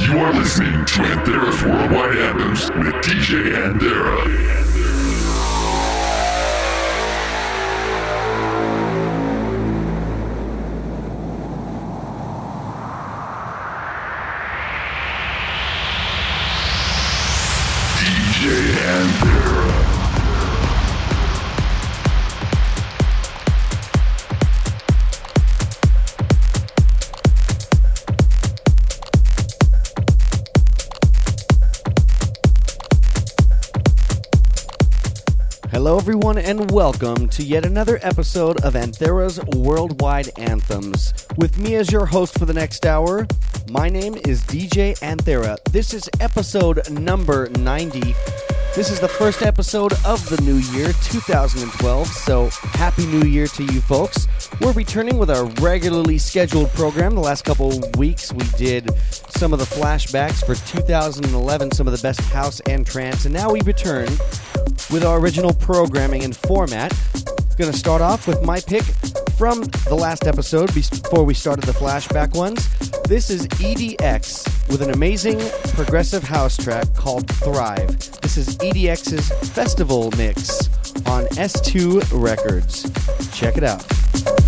You are listening to Anthera's Worldwide Anthems with DJ Anthera. Everyone, and welcome to yet another episode of Anthera's Worldwide Anthems. With me as your host for the next hour, my name is DJ Anthera. This is episode number 90. This is the first episode of the new year, 2012, so happy new year to you folks. We're returning with our regularly scheduled program. The last couple weeks, we did some of the flashbacks for 2011, some of the best house and trance, and now we return with our original programming and format. Going to start off with my pick from the last episode before we started the flashback ones. This is EDX with an amazing progressive house track called Thrive. This is EDX's festival mix on S2 Records. Check it out.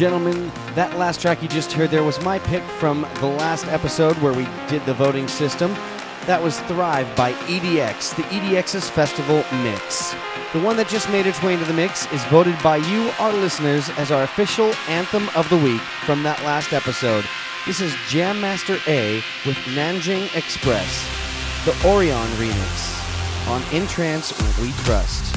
Gentlemen, that last track you just heard there was my pick from the last episode where we did the voting system. That was Thrive by EDX, the EDX's festival mix. The one that just made its way into the mix is voted by you, our listeners, as our official anthem of the week from that last episode. This is Jam Master A with Nanjing Express, the Orion remix on In Trance We Trust.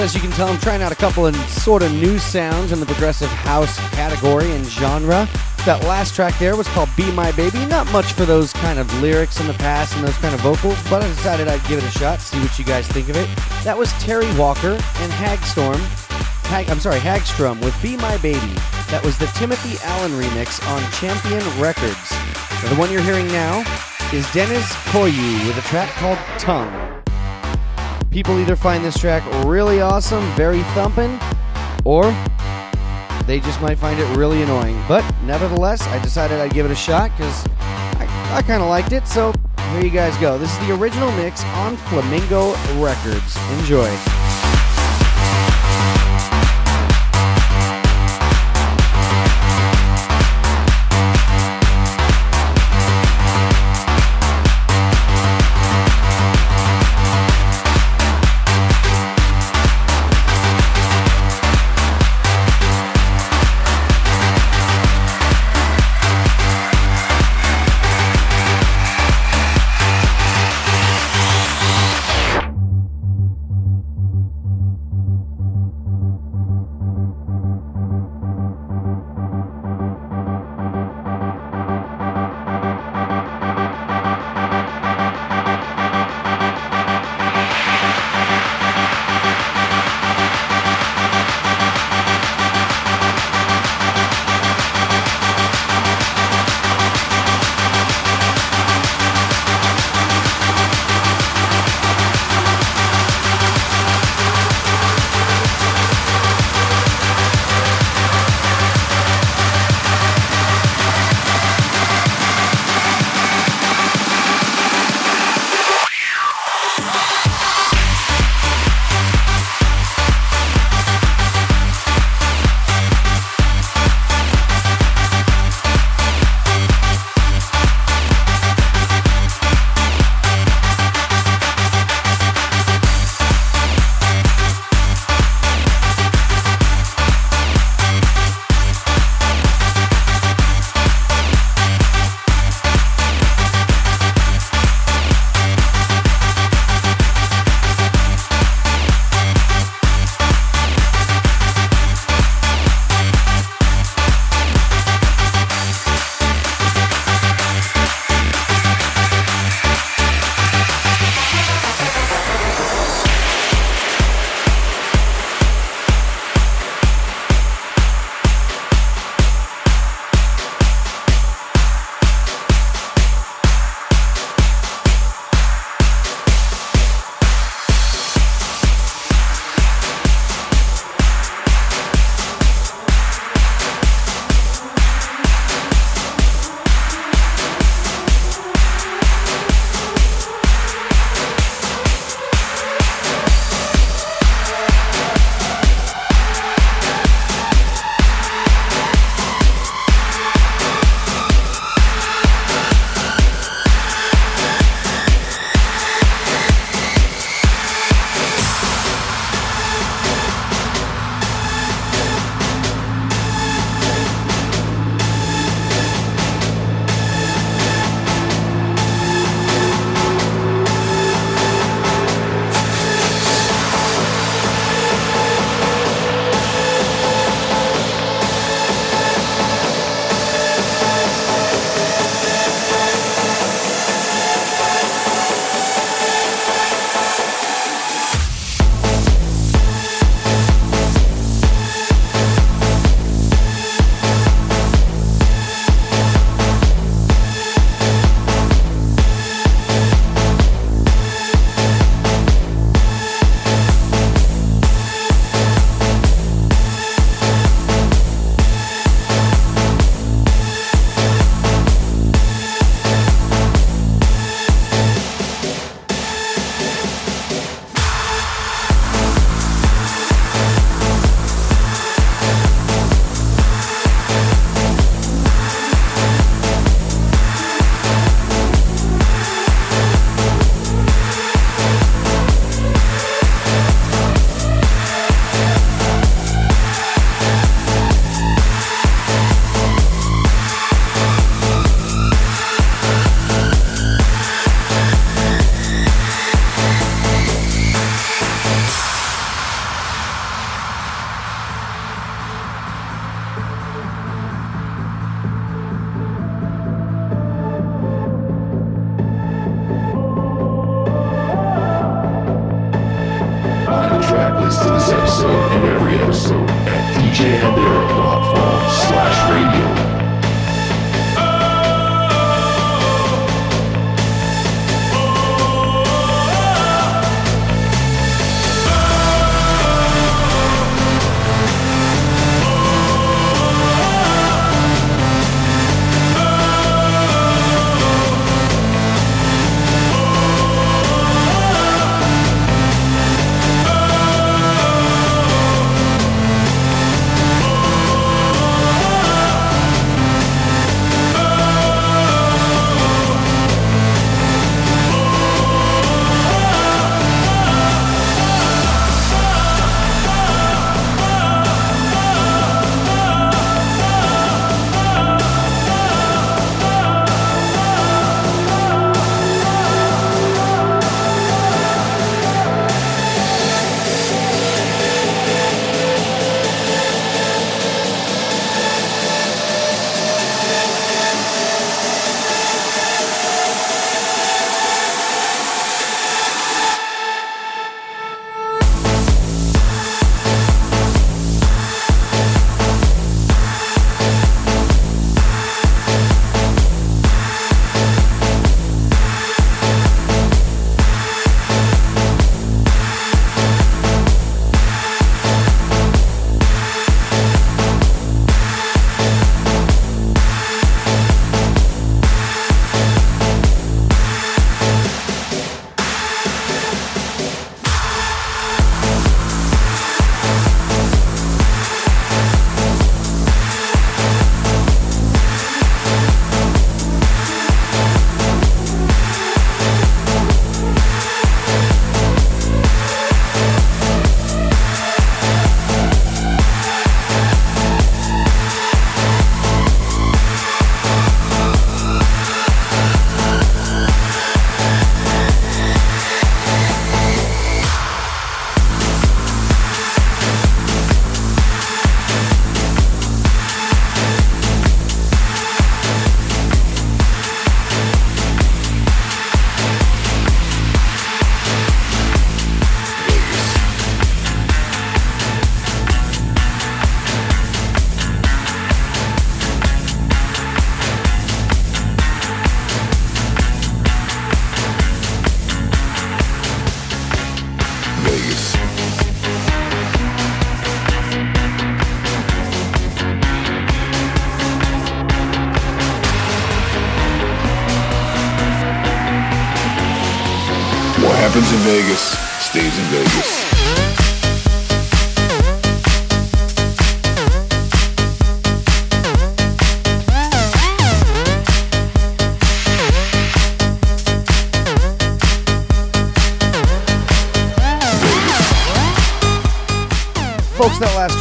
As you can tell, I'm trying out a couple of sort of new sounds in the progressive house category and genre. That last track there was called Be My Baby. Not much for those kind of lyrics in the past and those kind of vocals, but I decided I'd give it a shot, see what you guys think of it. That was Terry Walker and Hagstorm. Hag, I'm sorry, Hagstrom with Be My Baby. That was the Timothy Allen remix on Champion Records. The one you're hearing now is Dennis Koyu with a track called Tongue. People either find this track really awesome, very thumping, or they just might find it really annoying. But nevertheless, I decided I'd give it a shot because I, I kind of liked it. So here you guys go. This is the original mix on Flamingo Records. Enjoy.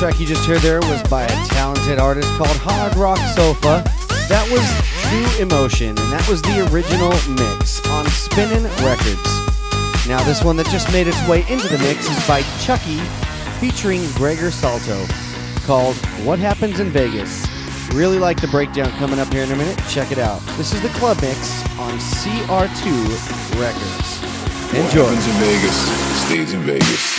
Track you just heard there was by a talented artist called Hard Rock Sofa. That was True Emotion, and that was the original mix on Spinnin' Records. Now, this one that just made its way into the mix is by Chuckie featuring Gregor Salto called What Happens in Vegas. Really like the breakdown coming up here in a minute. Check it out. This is the club mix on CR2 Records. Enjoy. What happens in Vegas stays in Vegas.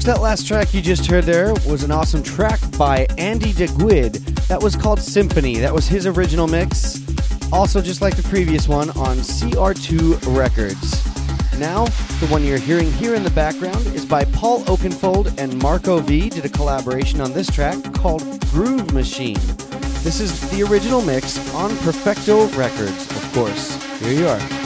Folks, that last track you just heard there was an awesome track by Andy Duguid. That was called Symphony. That was his original mix. Also, just like the previous one, on CR2 Records. Now, the one you're hearing here in the background is by Paul Oakenfold and Marco V. Did a collaboration on this track called Groove Machine. This is the original mix on Perfecto Records, of course. Here you are.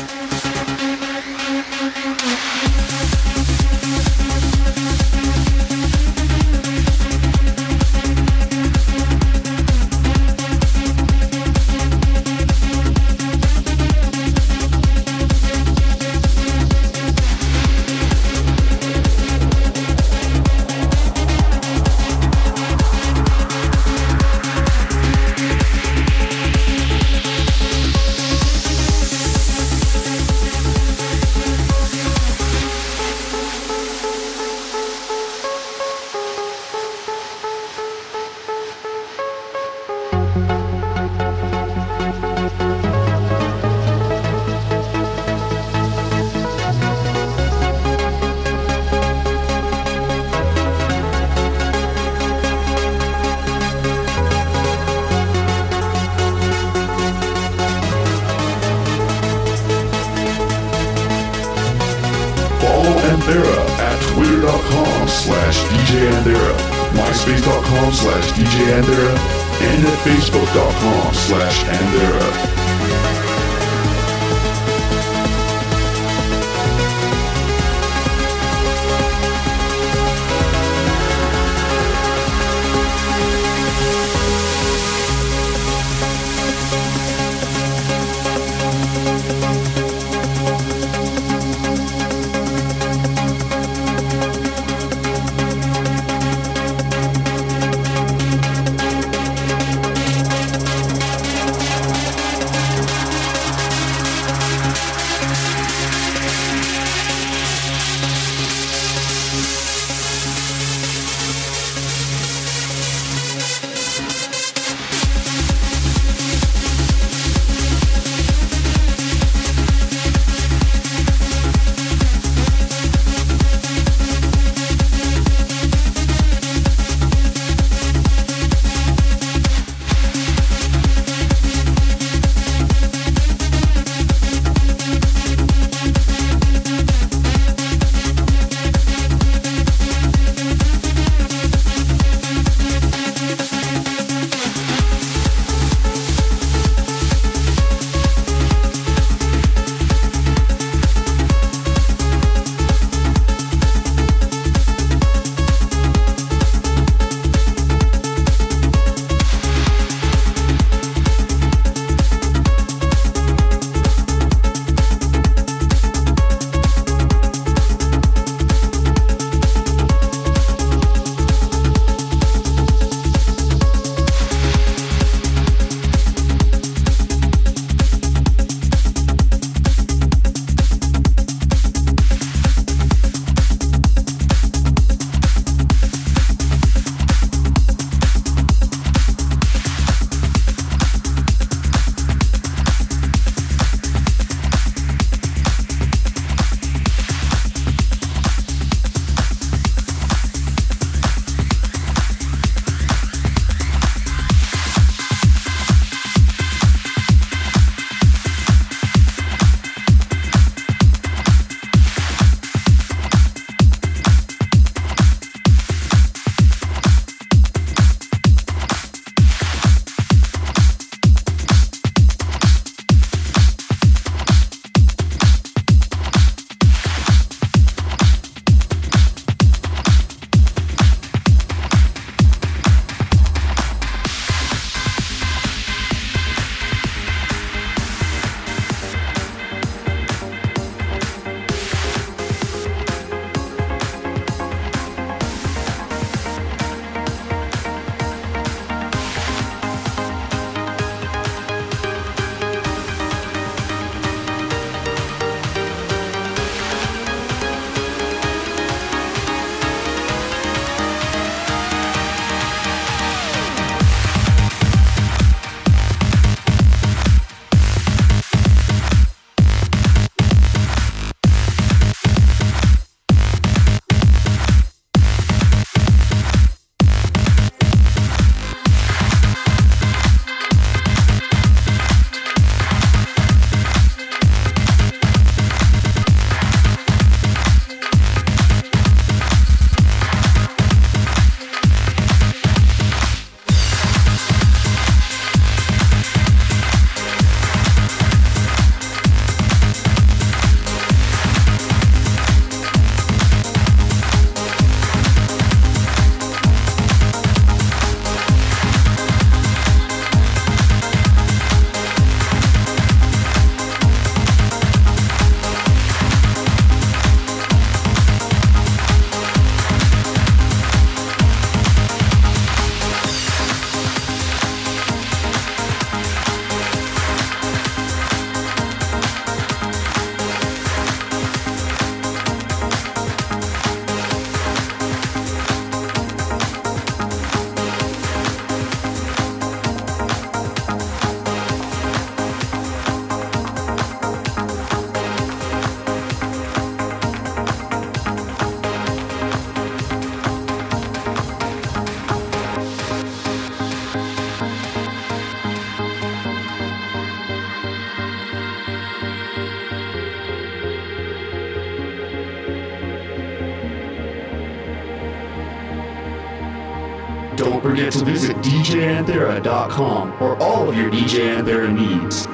djanthera.com for all of your DJ Anthera needs.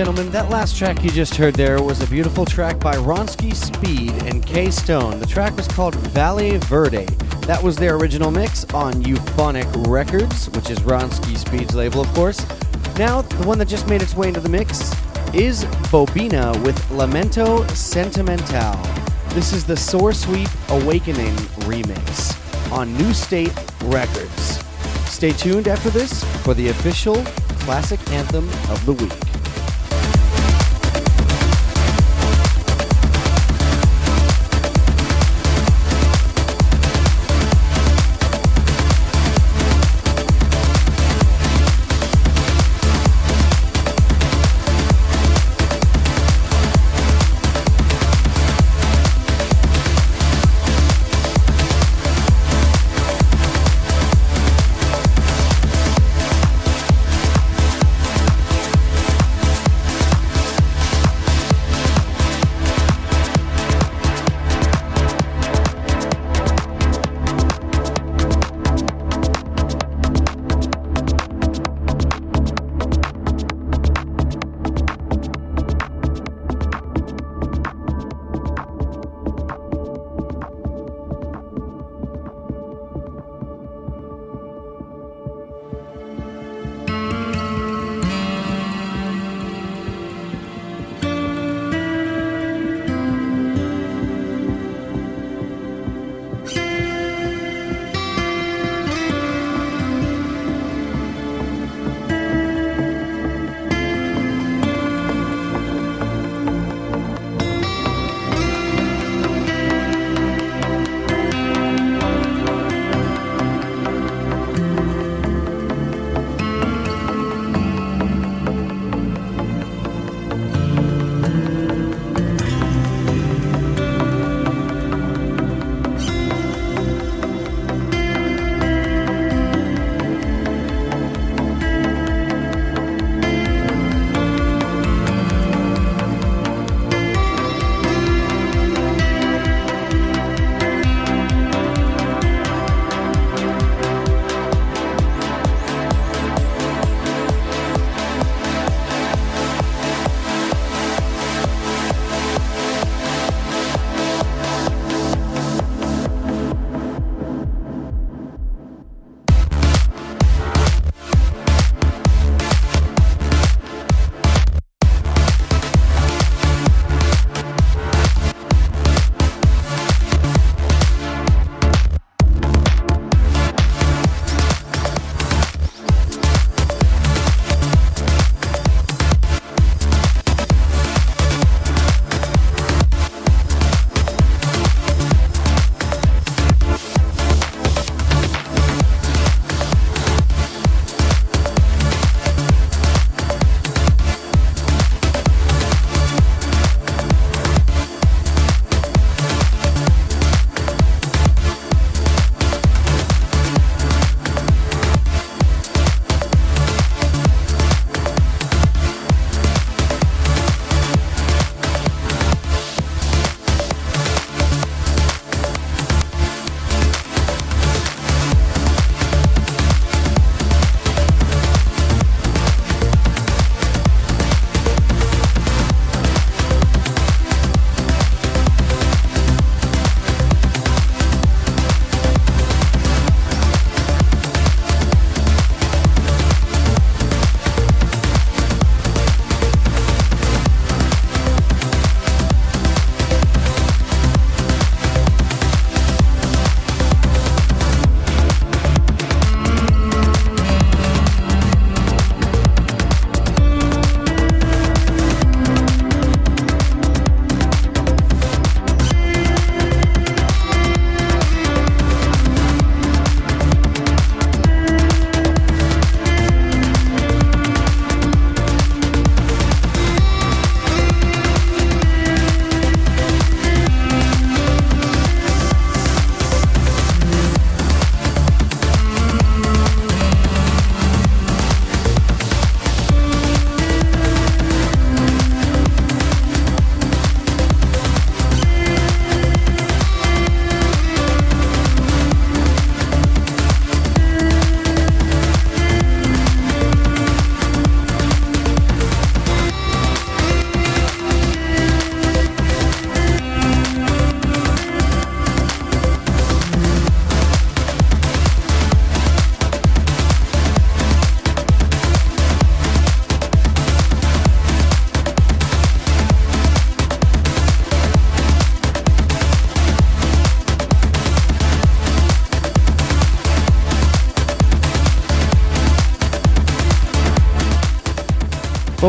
Gentlemen, that last track you just heard there was a beautiful track by Ronski Speed and K Stone. The track was called Valley Verde. That was their original mix on Euphonic Records, which is Ronski Speed's label, of course. Now, the one that just made its way into the mix is Bobina with Lamento Sentimental. This is the Soar Sweep Awakening remix on New State Records. Stay tuned after this for the official classic anthem of the week.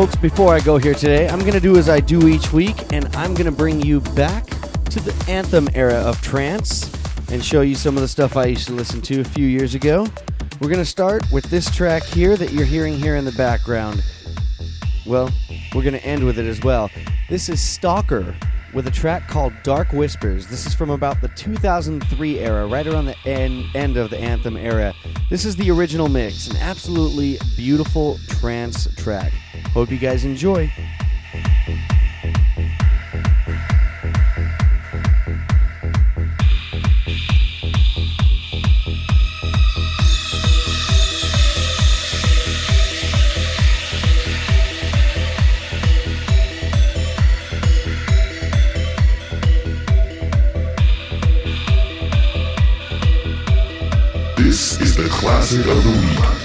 Folks, before I go here today, I'm going to do as I do each week, and I'm going to bring you back to the anthem era of trance and show you some of the stuff I used to listen to a few years ago. We're going to start with this track here that you're hearing here in the background. Well, we're going to end with it as well. This is Stalker with a track called Dark Whispers. This is from about the 2003 era, right around the end, end of the Anthem era. This is the original mix, an absolutely beautiful trance track. Hope you guys enjoy. This is the classic of the week.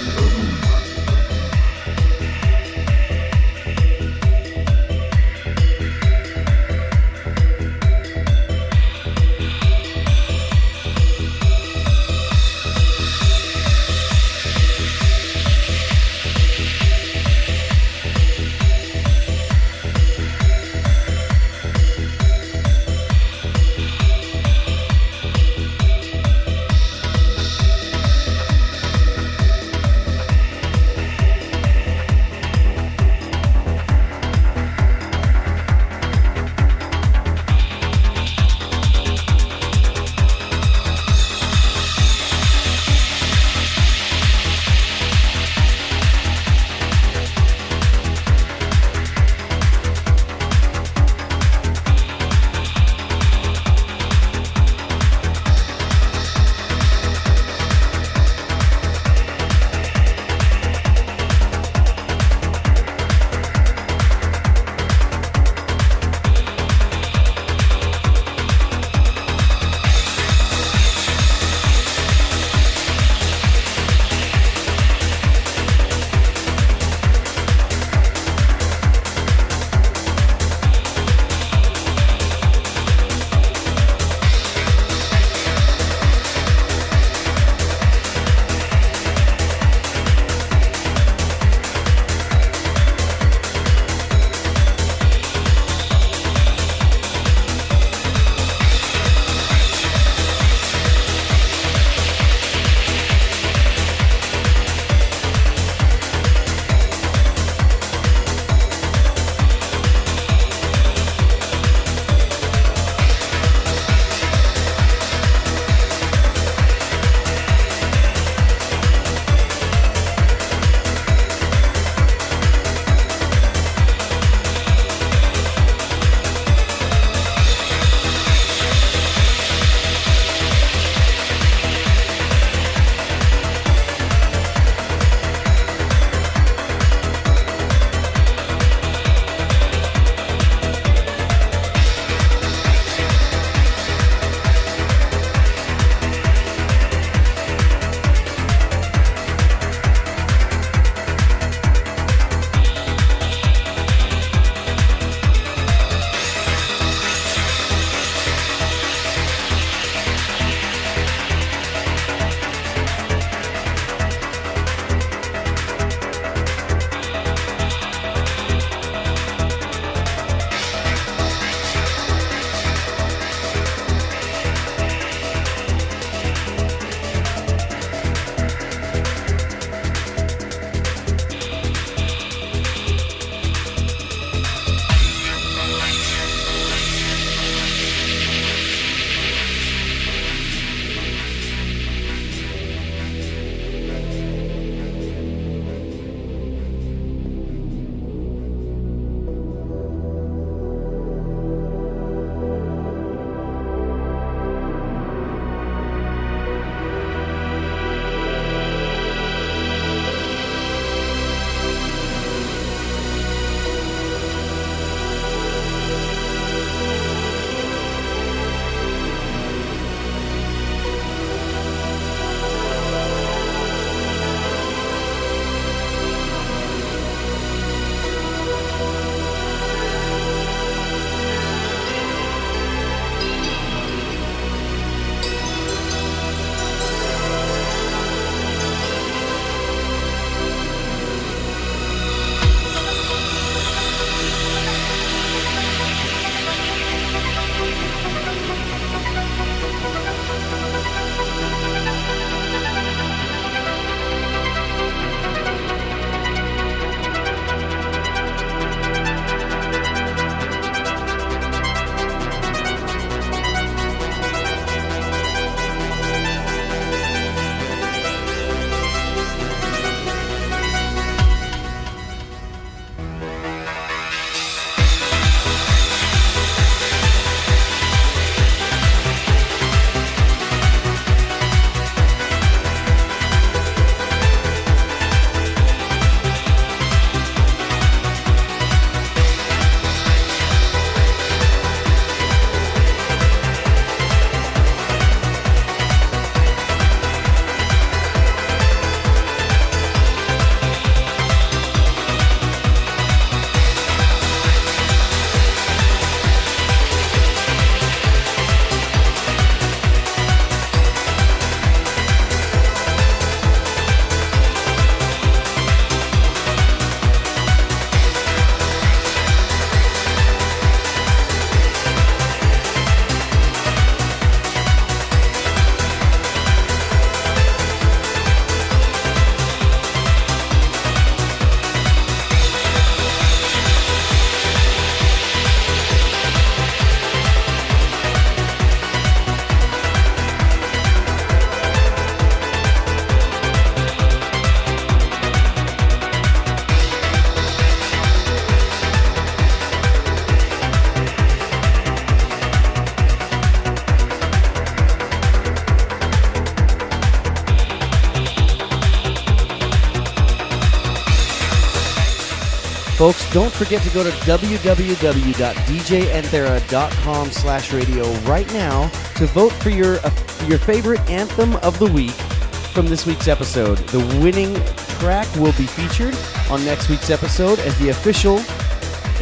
Folks, don't forget to go to www.djanthera.com slash radio right now to vote for your, uh, your favorite anthem of the week from this week's episode. The winning track will be featured on next week's episode as the official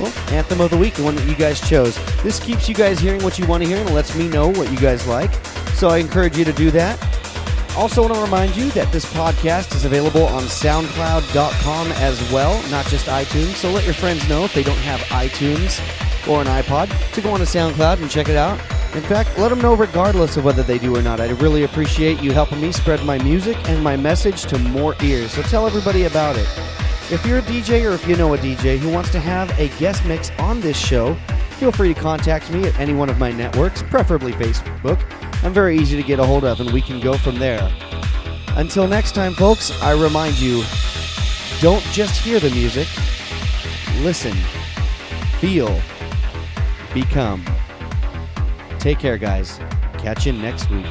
well, anthem of the week, the one that you guys chose. This keeps you guys hearing what you want to hear and lets me know what you guys like. So I encourage you to do that. Also, want to remind you that this podcast is available on SoundCloud.com as well, not just iTunes. So let your friends know if they don't have iTunes or an iPod to go on to SoundCloud and check it out. In fact, let them know regardless of whether they do or not. I'd really appreciate you helping me spread my music and my message to more ears. So tell everybody about it. If you're a DJ or if you know a DJ who wants to have a guest mix on this show, feel free to contact me at any one of my networks, preferably Facebook. I'm very easy to get a hold of, and we can go from there. Until next time, folks, I remind you don't just hear the music, listen, feel, become. Take care, guys. Catch you next week.